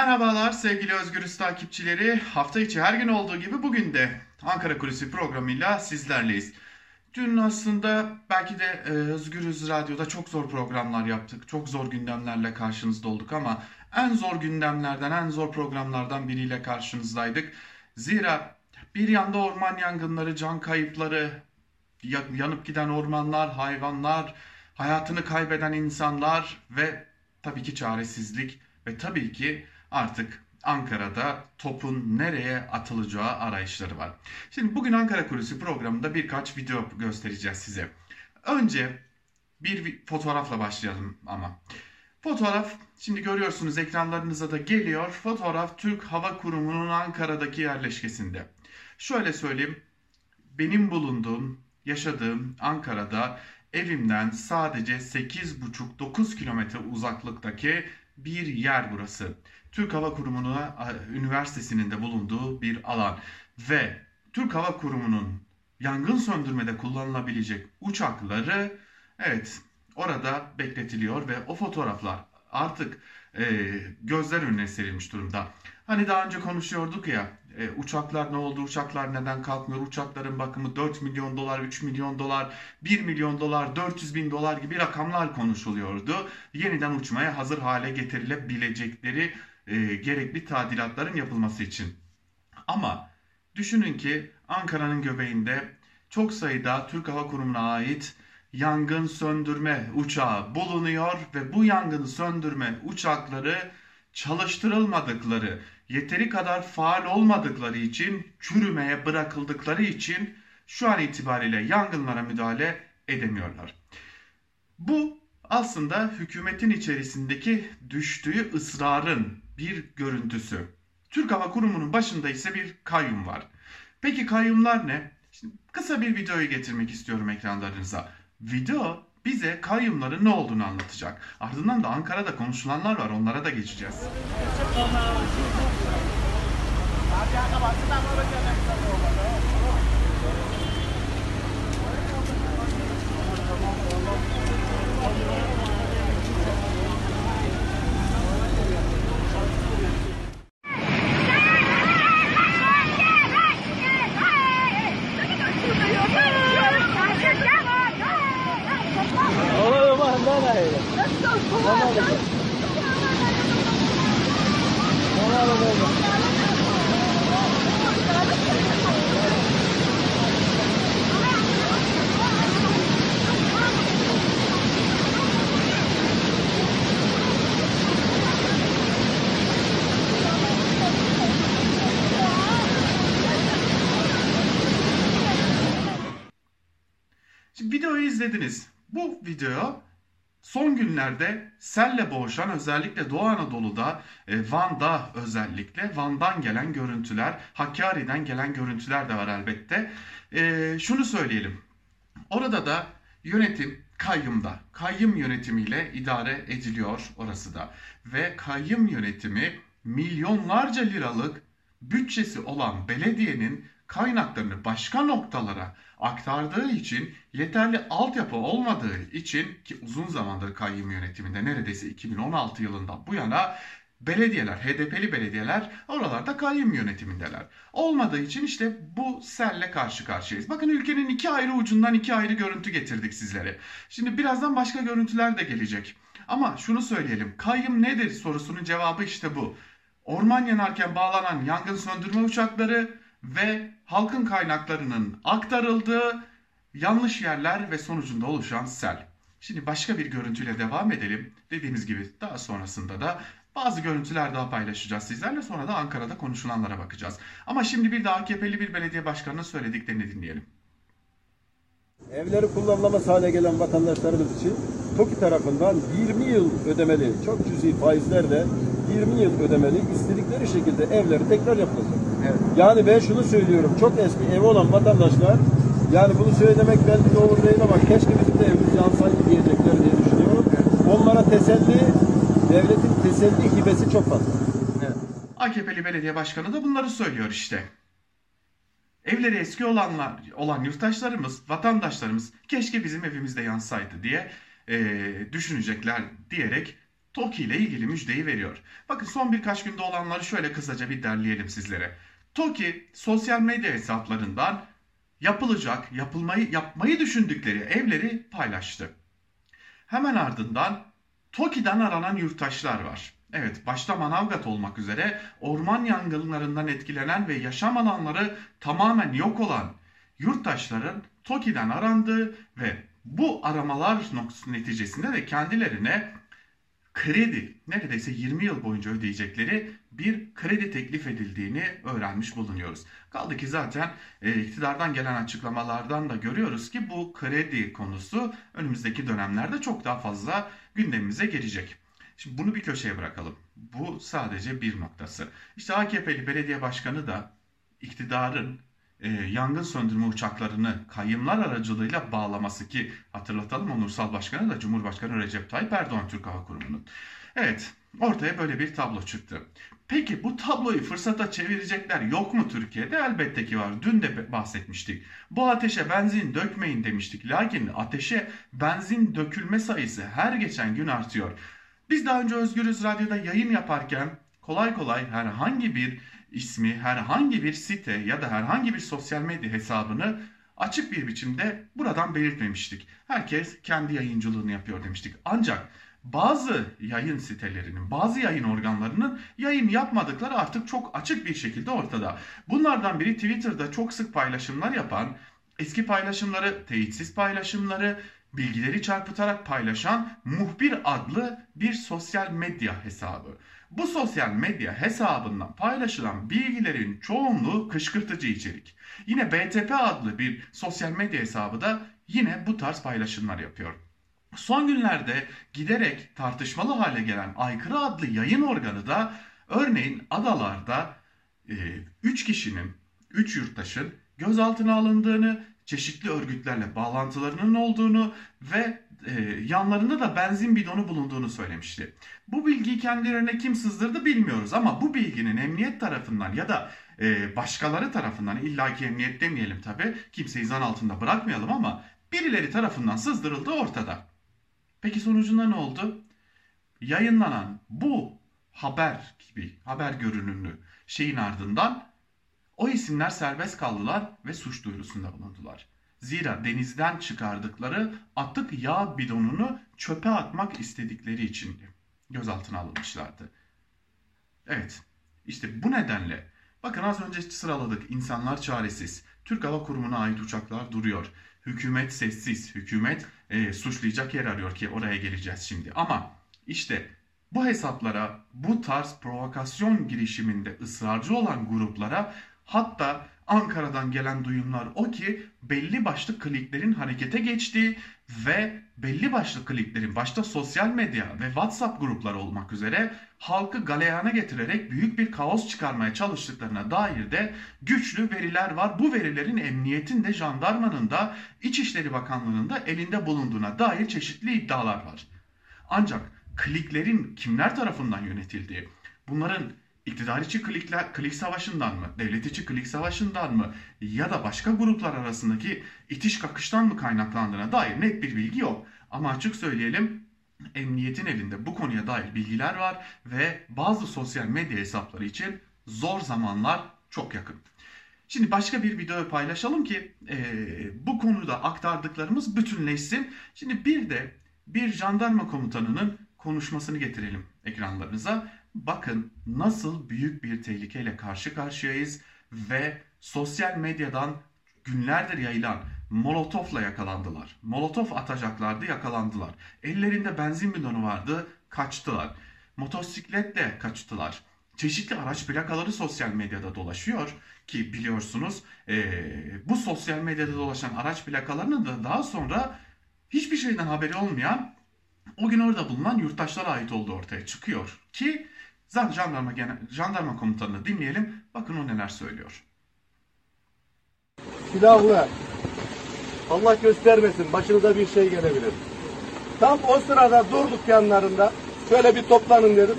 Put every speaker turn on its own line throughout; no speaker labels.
Merhabalar sevgili Özgürüz takipçileri. Hafta içi her gün olduğu gibi bugün de Ankara Kulisi programıyla sizlerleyiz. Dün aslında belki de e, Özgürüz Radyo'da çok zor programlar yaptık. Çok zor gündemlerle karşınızda olduk ama en zor gündemlerden, en zor programlardan biriyle karşınızdaydık. Zira bir yanda orman yangınları, can kayıpları, ya- yanıp giden ormanlar, hayvanlar, hayatını kaybeden insanlar ve tabii ki çaresizlik ve tabii ki artık Ankara'da topun nereye atılacağı arayışları var. Şimdi bugün Ankara Kulisi programında birkaç video göstereceğiz size. Önce bir fotoğrafla başlayalım ama. Fotoğraf şimdi görüyorsunuz ekranlarınıza da geliyor. Fotoğraf Türk Hava Kurumu'nun Ankara'daki yerleşkesinde. Şöyle söyleyeyim. Benim bulunduğum, yaşadığım Ankara'da evimden sadece 8,5-9 kilometre uzaklıktaki bir yer burası. Türk Hava Kurumu'na üniversitesinin de bulunduğu bir alan ve Türk Hava Kurumu'nun yangın söndürmede kullanılabilecek uçakları evet orada bekletiliyor ve o fotoğraflar artık e, gözler önüne serilmiş durumda. Hani daha önce konuşuyorduk ya e, uçaklar ne oldu, uçaklar neden kalkmıyor, uçakların bakımı 4 milyon dolar, 3 milyon dolar, 1 milyon dolar, 400 bin dolar gibi rakamlar konuşuluyordu. Yeniden uçmaya hazır hale getirilebilecekleri e, gerekli tadilatların yapılması için. Ama düşünün ki Ankara'nın göbeğinde çok sayıda Türk Hava Kurumu'na ait yangın söndürme uçağı bulunuyor ve bu yangın söndürme uçakları çalıştırılmadıkları, yeteri kadar faal olmadıkları için, çürümeye bırakıldıkları için şu an itibariyle yangınlara müdahale edemiyorlar. Bu aslında hükümetin içerisindeki düştüğü ısrarın bir görüntüsü. Türk Hava Kurumu'nun başında ise bir kayyum var. Peki kayyumlar ne? Şimdi kısa bir videoyu getirmek istiyorum ekranlarınıza. Video bize kayyumların ne olduğunu anlatacak. Ardından da Ankara'da konuşulanlar var onlara da geçeceğiz. Şimdi videoyu izlediniz. Bu video son günlerde selle boğuşan özellikle Doğu Anadolu'da e, Van'da özellikle Van'dan gelen görüntüler, Hakkari'den gelen görüntüler de var elbette. E, şunu söyleyelim. Orada da yönetim kayyumda. Kayyum yönetimiyle idare ediliyor orası da. Ve kayyum yönetimi milyonlarca liralık bütçesi olan belediyenin kaynaklarını başka noktalara aktardığı için yeterli altyapı olmadığı için ki uzun zamandır kayyum yönetiminde neredeyse 2016 yılından bu yana belediyeler, HDP'li belediyeler oralarda kayyum yönetimindeler. Olmadığı için işte bu selle karşı karşıyayız. Bakın ülkenin iki ayrı ucundan iki ayrı görüntü getirdik sizlere. Şimdi birazdan başka görüntüler de gelecek. Ama şunu söyleyelim. Kayyum nedir sorusunun cevabı işte bu. Orman yanarken bağlanan yangın söndürme uçakları ve halkın kaynaklarının aktarıldığı yanlış yerler ve sonucunda oluşan sel. Şimdi başka bir görüntüyle devam edelim. Dediğimiz gibi daha sonrasında da bazı görüntüler daha paylaşacağız sizlerle. Sonra da Ankara'da konuşulanlara bakacağız. Ama şimdi bir de AKP'li bir belediye başkanının söylediklerini dinleyelim.
Evleri kullanılamaz hale gelen vatandaşlarımız için TOKİ tarafından 20 yıl ödemeli, çok cüzi faizlerle 20 yıl ödemeli istedikleri şekilde evleri tekrar yapılacak. Yani ben şunu söylüyorum, çok eski evi olan vatandaşlar yani bunu söylemek belki doğru değil ama keşke bizim de evimiz yansaydı diyecekler diye düşünüyorum. Onlara teselli, devletin teselli hibesi çok fazla.
AKP'li belediye başkanı da bunları söylüyor işte. Evleri eski olanlar, olan yurttaşlarımız, vatandaşlarımız keşke bizim evimizde yansaydı diye eee, düşünecekler diyerek TOKİ ile ilgili müjdeyi veriyor. Bakın son birkaç günde olanları şöyle kısaca bir derleyelim sizlere. TOKİ sosyal medya hesaplarından yapılacak, yapılmayı yapmayı düşündükleri evleri paylaştı. Hemen ardından TOKİ'den aranan yurttaşlar var. Evet, başta Manavgat olmak üzere orman yangınlarından etkilenen ve yaşam alanları tamamen yok olan yurttaşların TOKİ'den arandığı ve bu aramalar neticesinde de kendilerine kredi neredeyse 20 yıl boyunca ödeyecekleri bir kredi teklif edildiğini öğrenmiş bulunuyoruz. Kaldı ki zaten e, iktidardan gelen açıklamalardan da görüyoruz ki bu kredi konusu önümüzdeki dönemlerde çok daha fazla gündemimize gelecek. Şimdi bunu bir köşeye bırakalım. Bu sadece bir noktası. İşte AKP'li belediye başkanı da iktidarın e, yangın söndürme uçaklarını kayyımlar aracılığıyla bağlaması ki hatırlatalım onursal başkanı da Cumhurbaşkanı Recep Tayyip Erdoğan Türk Hava Kurumu'nun. Evet ortaya böyle bir tablo çıktı. Peki bu tabloyu fırsata çevirecekler yok mu Türkiye'de? Elbette ki var. Dün de bahsetmiştik. Bu ateşe benzin dökmeyin demiştik. Lakin ateşe benzin dökülme sayısı her geçen gün artıyor. Biz daha önce Özgürüz Radyo'da yayın yaparken kolay kolay herhangi bir ismi, herhangi bir site ya da herhangi bir sosyal medya hesabını açık bir biçimde buradan belirtmemiştik. Herkes kendi yayıncılığını yapıyor demiştik. Ancak bazı yayın sitelerinin, bazı yayın organlarının yayın yapmadıkları artık çok açık bir şekilde ortada. Bunlardan biri Twitter'da çok sık paylaşımlar yapan, eski paylaşımları, teyitsiz paylaşımları, bilgileri çarpıtarak paylaşan Muhbir adlı bir sosyal medya hesabı. Bu sosyal medya hesabından paylaşılan bilgilerin çoğunluğu kışkırtıcı içerik. Yine BTP adlı bir sosyal medya hesabı da yine bu tarz paylaşımlar yapıyor. Son günlerde giderek tartışmalı hale gelen Aykırı adlı yayın organı da örneğin adalarda 3 e, kişinin, 3 yurttaşın gözaltına alındığını, çeşitli örgütlerle bağlantılarının olduğunu ve e, yanlarında da benzin bidonu bulunduğunu söylemişti. Bu bilgiyi kendilerine kim sızdırdı bilmiyoruz ama bu bilginin emniyet tarafından ya da e, başkaları tarafından illaki emniyet demeyelim tabi kimseyi zan altında bırakmayalım ama birileri tarafından sızdırıldı ortada. Peki sonucunda ne oldu? Yayınlanan bu haber gibi haber görünümlü şeyin ardından o isimler serbest kaldılar ve suç duyurusunda bulundular. Zira denizden çıkardıkları atık yağ bidonunu çöpe atmak istedikleri için gözaltına alınmışlardı. Evet, işte bu nedenle bakın az önce sıraladık insanlar çaresiz. Türk Hava Kurumu'na ait uçaklar duruyor. Hükümet sessiz, hükümet e, suçlayacak yer arıyor ki oraya geleceğiz şimdi. Ama işte bu hesaplara, bu tarz provokasyon girişiminde ısrarcı olan gruplara hatta Ankara'dan gelen duyumlar o ki belli başlı kliklerin harekete geçtiği ve belli başlı kliklerin başta sosyal medya ve WhatsApp grupları olmak üzere halkı galeyana getirerek büyük bir kaos çıkarmaya çalıştıklarına dair de güçlü veriler var. Bu verilerin emniyetin de jandarmanın da İçişleri Bakanlığı'nın da elinde bulunduğuna dair çeşitli iddialar var. Ancak kliklerin kimler tarafından yönetildiği, bunların iktidar içi klikler, klik savaşından mı, devlet içi klik savaşından mı ya da başka gruplar arasındaki itiş kakıştan mı kaynaklandığına dair net bir bilgi yok. Ama açık söyleyelim emniyetin elinde bu konuya dair bilgiler var ve bazı sosyal medya hesapları için zor zamanlar çok yakın. Şimdi başka bir video paylaşalım ki e, bu konuda aktardıklarımız bütünleşsin. Şimdi bir de bir jandarma komutanının konuşmasını getirelim ekranlarınıza bakın nasıl büyük bir tehlikeyle karşı karşıyayız ve sosyal medyadan günlerdir yayılan molotofla yakalandılar. Molotof atacaklardı yakalandılar. Ellerinde benzin bidonu vardı kaçtılar. Motosikletle kaçtılar. Çeşitli araç plakaları sosyal medyada dolaşıyor ki biliyorsunuz ee, bu sosyal medyada dolaşan araç plakalarının da daha sonra hiçbir şeyden haberi olmayan o gün orada bulunan yurttaşlara ait olduğu ortaya çıkıyor ki jandarma, genel, jandarma komutanını dinleyelim. Bakın o neler söylüyor.
Silahlı. Allah göstermesin başınıza bir şey gelebilir. Tam o sırada durduk yanlarında. Şöyle bir toplanın dedim.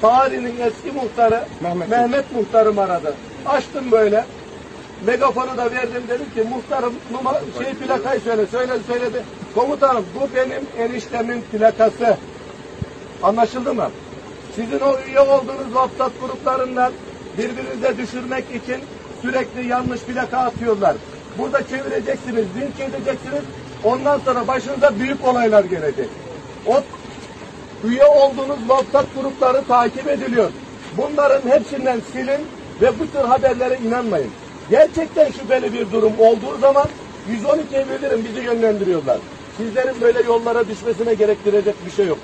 Tarihin eski muhtarı Mehmet, Mehmet muhtarım aradı. Açtım böyle. Megafonu da verdim dedim ki muhtarım numara, şey plakayı söyle. Söyle söyledi. Komutanım bu benim eniştemin plakası. Anlaşıldı mı? Sizin o üye olduğunuz WhatsApp gruplarından birbirinize düşürmek için sürekli yanlış plaka atıyorlar. Burada çevireceksiniz, linç edeceksiniz. Ondan sonra başınıza büyük olaylar gelecek. O üye olduğunuz WhatsApp grupları takip ediliyor. Bunların hepsinden silin ve bu tür haberlere inanmayın. Gerçekten şüpheli bir durum olduğu zaman 112'ye bilirim bizi yönlendiriyorlar. Sizlerin böyle yollara düşmesine gerektirecek bir şey yok.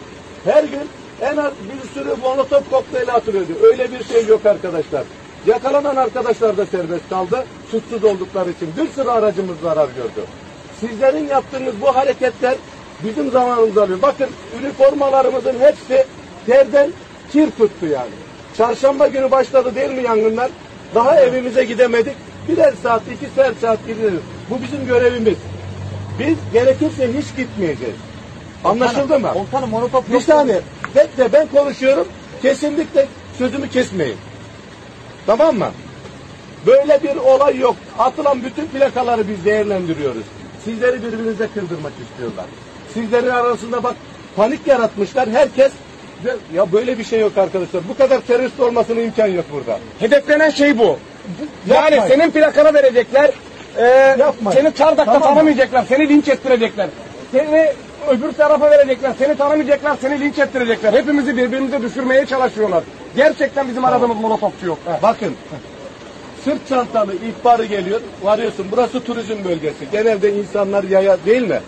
Her gün en az bir sürü molotof kokteyli atılıyordu. Öyle bir şey yok arkadaşlar. Yakalanan arkadaşlar da serbest kaldı. Suçsuz oldukları için bir sürü aracımız zarar gördü. Sizlerin yaptığınız bu hareketler bizim zamanımızda alıyor. Bakın üniformalarımızın hepsi terden kir tuttu yani. Çarşamba günü başladı değil mi yangınlar? Daha evimize gidemedik. Birer saat, iki saat, saat gidiyoruz. Bu bizim görevimiz. Biz gerekirse hiç gitmeyeceğiz. Anlaşıldı mı?
Komutanım monotof
Bir saniye. Bekle ben konuşuyorum. Kesinlikle sözümü kesmeyin. Tamam mı? Böyle bir olay yok. Atılan bütün plakaları biz değerlendiriyoruz. Sizleri birbirinize kırdırmak istiyorlar. Sizlerin arasında bak panik yaratmışlar. Herkes ya böyle bir şey yok arkadaşlar. Bu kadar terörist olmasının imkan yok burada.
Hedeflenen şey bu. Yani
Yapmayın.
senin plakanı verecekler. E,
Yapmayın.
seni çardakta
Tamam mı?
tanımayacaklar. Seni linç ettirecekler. Seni öbür tarafa verecekler. Seni tanımayacaklar. Seni linç ettirecekler. Hepimizi birbirimize düşürmeye çalışıyorlar. Gerçekten bizim aradığımız molotofçu yok. Ha.
Bakın sırt çantalı ihbarı geliyor. Varıyorsun burası turizm bölgesi. Genelde insanlar yaya değil mi?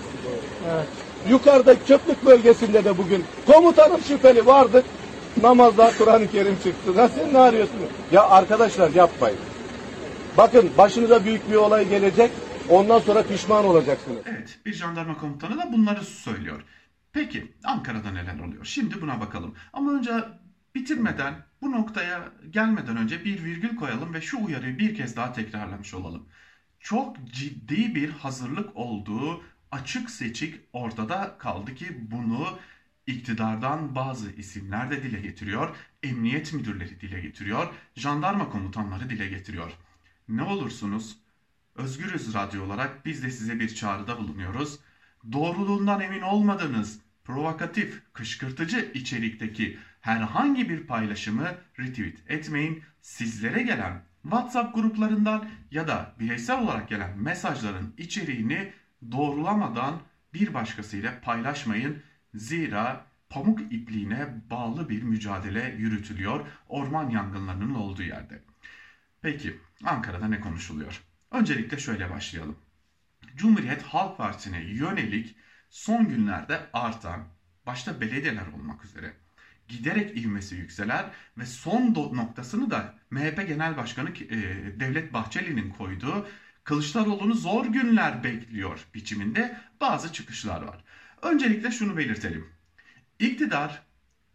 Yukarıda çöplük bölgesinde de bugün komutanım şüpheli vardık. Namazda Kur'an-ı Kerim çıktı. Sen ne arıyorsun? Ya arkadaşlar yapmayın. Bakın başınıza büyük bir olay gelecek. Ondan sonra pişman olacaksınız.
Evet, bir jandarma komutanı da bunları söylüyor. Peki, Ankara'da neler oluyor? Şimdi buna bakalım. Ama önce bitirmeden, bu noktaya gelmeden önce bir virgül koyalım ve şu uyarıyı bir kez daha tekrarlamış olalım. Çok ciddi bir hazırlık olduğu açık seçik ortada kaldı ki bunu iktidardan bazı isimler de dile getiriyor, emniyet müdürleri dile getiriyor, jandarma komutanları dile getiriyor. Ne olursunuz Özgürüz Radyo olarak biz de size bir çağrıda bulunuyoruz. Doğruluğundan emin olmadığınız provokatif, kışkırtıcı içerikteki herhangi bir paylaşımı retweet etmeyin. Sizlere gelen WhatsApp gruplarından ya da bireysel olarak gelen mesajların içeriğini doğrulamadan bir başkasıyla paylaşmayın. Zira pamuk ipliğine bağlı bir mücadele yürütülüyor orman yangınlarının olduğu yerde. Peki Ankara'da ne konuşuluyor? Öncelikle şöyle başlayalım. Cumhuriyet Halk Partisi'ne yönelik son günlerde artan, başta belediyeler olmak üzere giderek ivmesi yükselen ve son noktasını da MHP Genel Başkanı e, Devlet Bahçeli'nin koyduğu Kılıçdaroğlu'nu zor günler bekliyor biçiminde bazı çıkışlar var. Öncelikle şunu belirtelim. İktidar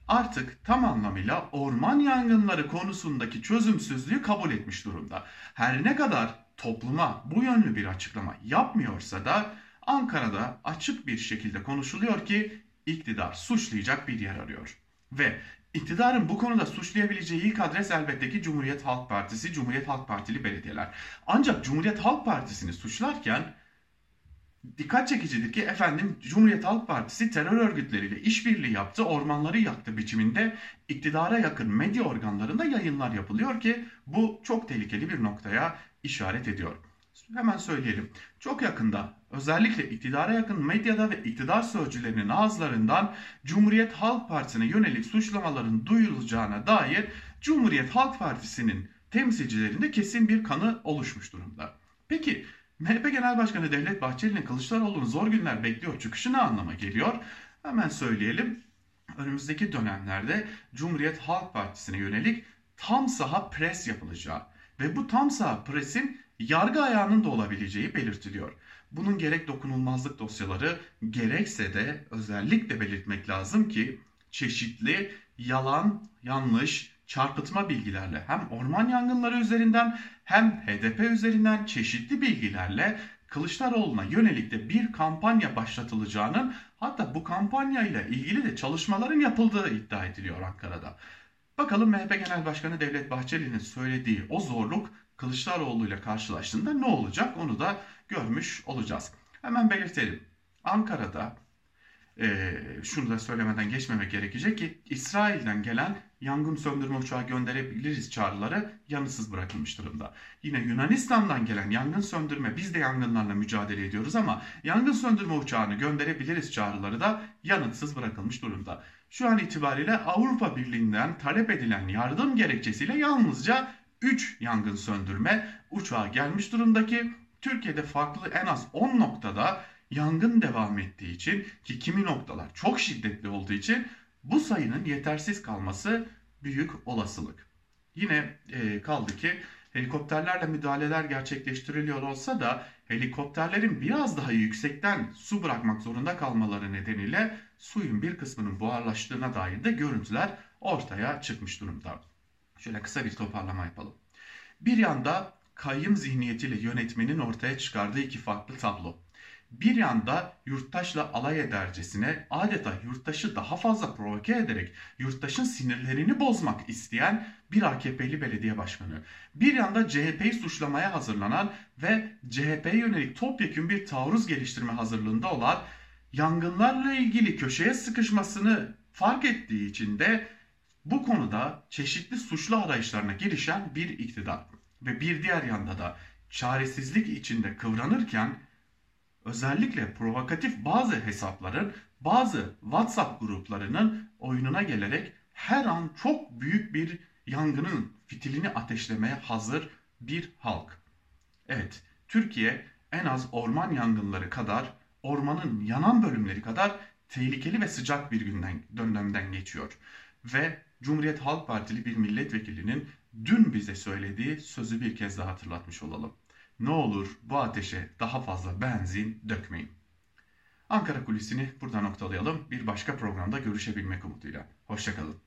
artık tam anlamıyla orman yangınları konusundaki çözümsüzlüğü kabul etmiş durumda. Her ne kadar topluma bu yönlü bir açıklama yapmıyorsa da Ankara'da açık bir şekilde konuşuluyor ki iktidar suçlayacak bir yer arıyor. Ve iktidarın bu konuda suçlayabileceği ilk adres elbette ki Cumhuriyet Halk Partisi, Cumhuriyet Halk Partili belediyeler. Ancak Cumhuriyet Halk Partisi'ni suçlarken dikkat çekicidir ki efendim Cumhuriyet Halk Partisi terör örgütleriyle işbirliği yaptı, ormanları yaktı biçiminde iktidara yakın medya organlarında yayınlar yapılıyor ki bu çok tehlikeli bir noktaya işaret ediyor. Hemen söyleyelim. Çok yakında özellikle iktidara yakın medyada ve iktidar sözcülerinin ağızlarından Cumhuriyet Halk Partisi'ne yönelik suçlamaların duyulacağına dair Cumhuriyet Halk Partisi'nin temsilcilerinde kesin bir kanı oluşmuş durumda. Peki MHP Genel Başkanı Devlet Bahçeli'nin Kılıçdaroğlu'nu zor günler bekliyor çıkışı ne anlama geliyor? Hemen söyleyelim. Önümüzdeki dönemlerde Cumhuriyet Halk Partisi'ne yönelik tam saha pres yapılacağı ve bu tam saha presin yargı ayağının da olabileceği belirtiliyor. Bunun gerek dokunulmazlık dosyaları gerekse de özellikle belirtmek lazım ki çeşitli yalan, yanlış, çarpıtma bilgilerle hem orman yangınları üzerinden hem HDP üzerinden çeşitli bilgilerle Kılıçdaroğlu'na yönelik de bir kampanya başlatılacağının hatta bu kampanya ile ilgili de çalışmaların yapıldığı iddia ediliyor Ankara'da. Bakalım MHP Genel Başkanı Devlet Bahçeli'nin söylediği o zorluk Kılıçdaroğlu ile karşılaştığında ne olacak onu da görmüş olacağız. Hemen belirtelim. Ankara'da e, şunu da söylemeden geçmemek gerekecek ki İsrail'den gelen yangın söndürme uçağı gönderebiliriz çağrıları yanıtsız bırakılmış durumda. Yine Yunanistan'dan gelen yangın söndürme biz de yangınlarla mücadele ediyoruz ama yangın söndürme uçağını gönderebiliriz çağrıları da yanıtsız bırakılmış durumda. Şu an itibariyle Avrupa Birliği'nden talep edilen yardım gerekçesiyle yalnızca 3 yangın söndürme uçağı gelmiş durumdaki Türkiye'de farklı en az 10 noktada yangın devam ettiği için ki kimi noktalar çok şiddetli olduğu için bu sayının yetersiz kalması büyük olasılık. Yine e, kaldı ki helikopterlerle müdahaleler gerçekleştiriliyor olsa da helikopterlerin biraz daha yüksekten su bırakmak zorunda kalmaları nedeniyle suyun bir kısmının buharlaştığına dair de görüntüler ortaya çıkmış durumda. Şöyle kısa bir toparlama yapalım. Bir yanda kayyım zihniyetiyle yönetmenin ortaya çıkardığı iki farklı tablo. Bir yanda yurttaşla alay edercesine adeta yurttaşı daha fazla provoke ederek yurttaşın sinirlerini bozmak isteyen bir AKP'li belediye başkanı. Bir yanda CHP'yi suçlamaya hazırlanan ve CHP'ye yönelik topyekun bir taarruz geliştirme hazırlığında olan yangınlarla ilgili köşeye sıkışmasını fark ettiği için de bu konuda çeşitli suçlu arayışlarına girişen bir iktidar ve bir diğer yanda da çaresizlik içinde kıvranırken özellikle provokatif bazı hesapların, bazı WhatsApp gruplarının oyununa gelerek her an çok büyük bir yangının fitilini ateşlemeye hazır bir halk. Evet, Türkiye en az orman yangınları kadar, ormanın yanan bölümleri kadar tehlikeli ve sıcak bir günden, dönemden geçiyor. Ve Cumhuriyet Halk Partili bir milletvekilinin dün bize söylediği sözü bir kez daha hatırlatmış olalım. Ne olur bu ateşe daha fazla benzin dökmeyin. Ankara Kulisi'ni burada noktalayalım. Bir başka programda görüşebilmek umuduyla. Hoşçakalın.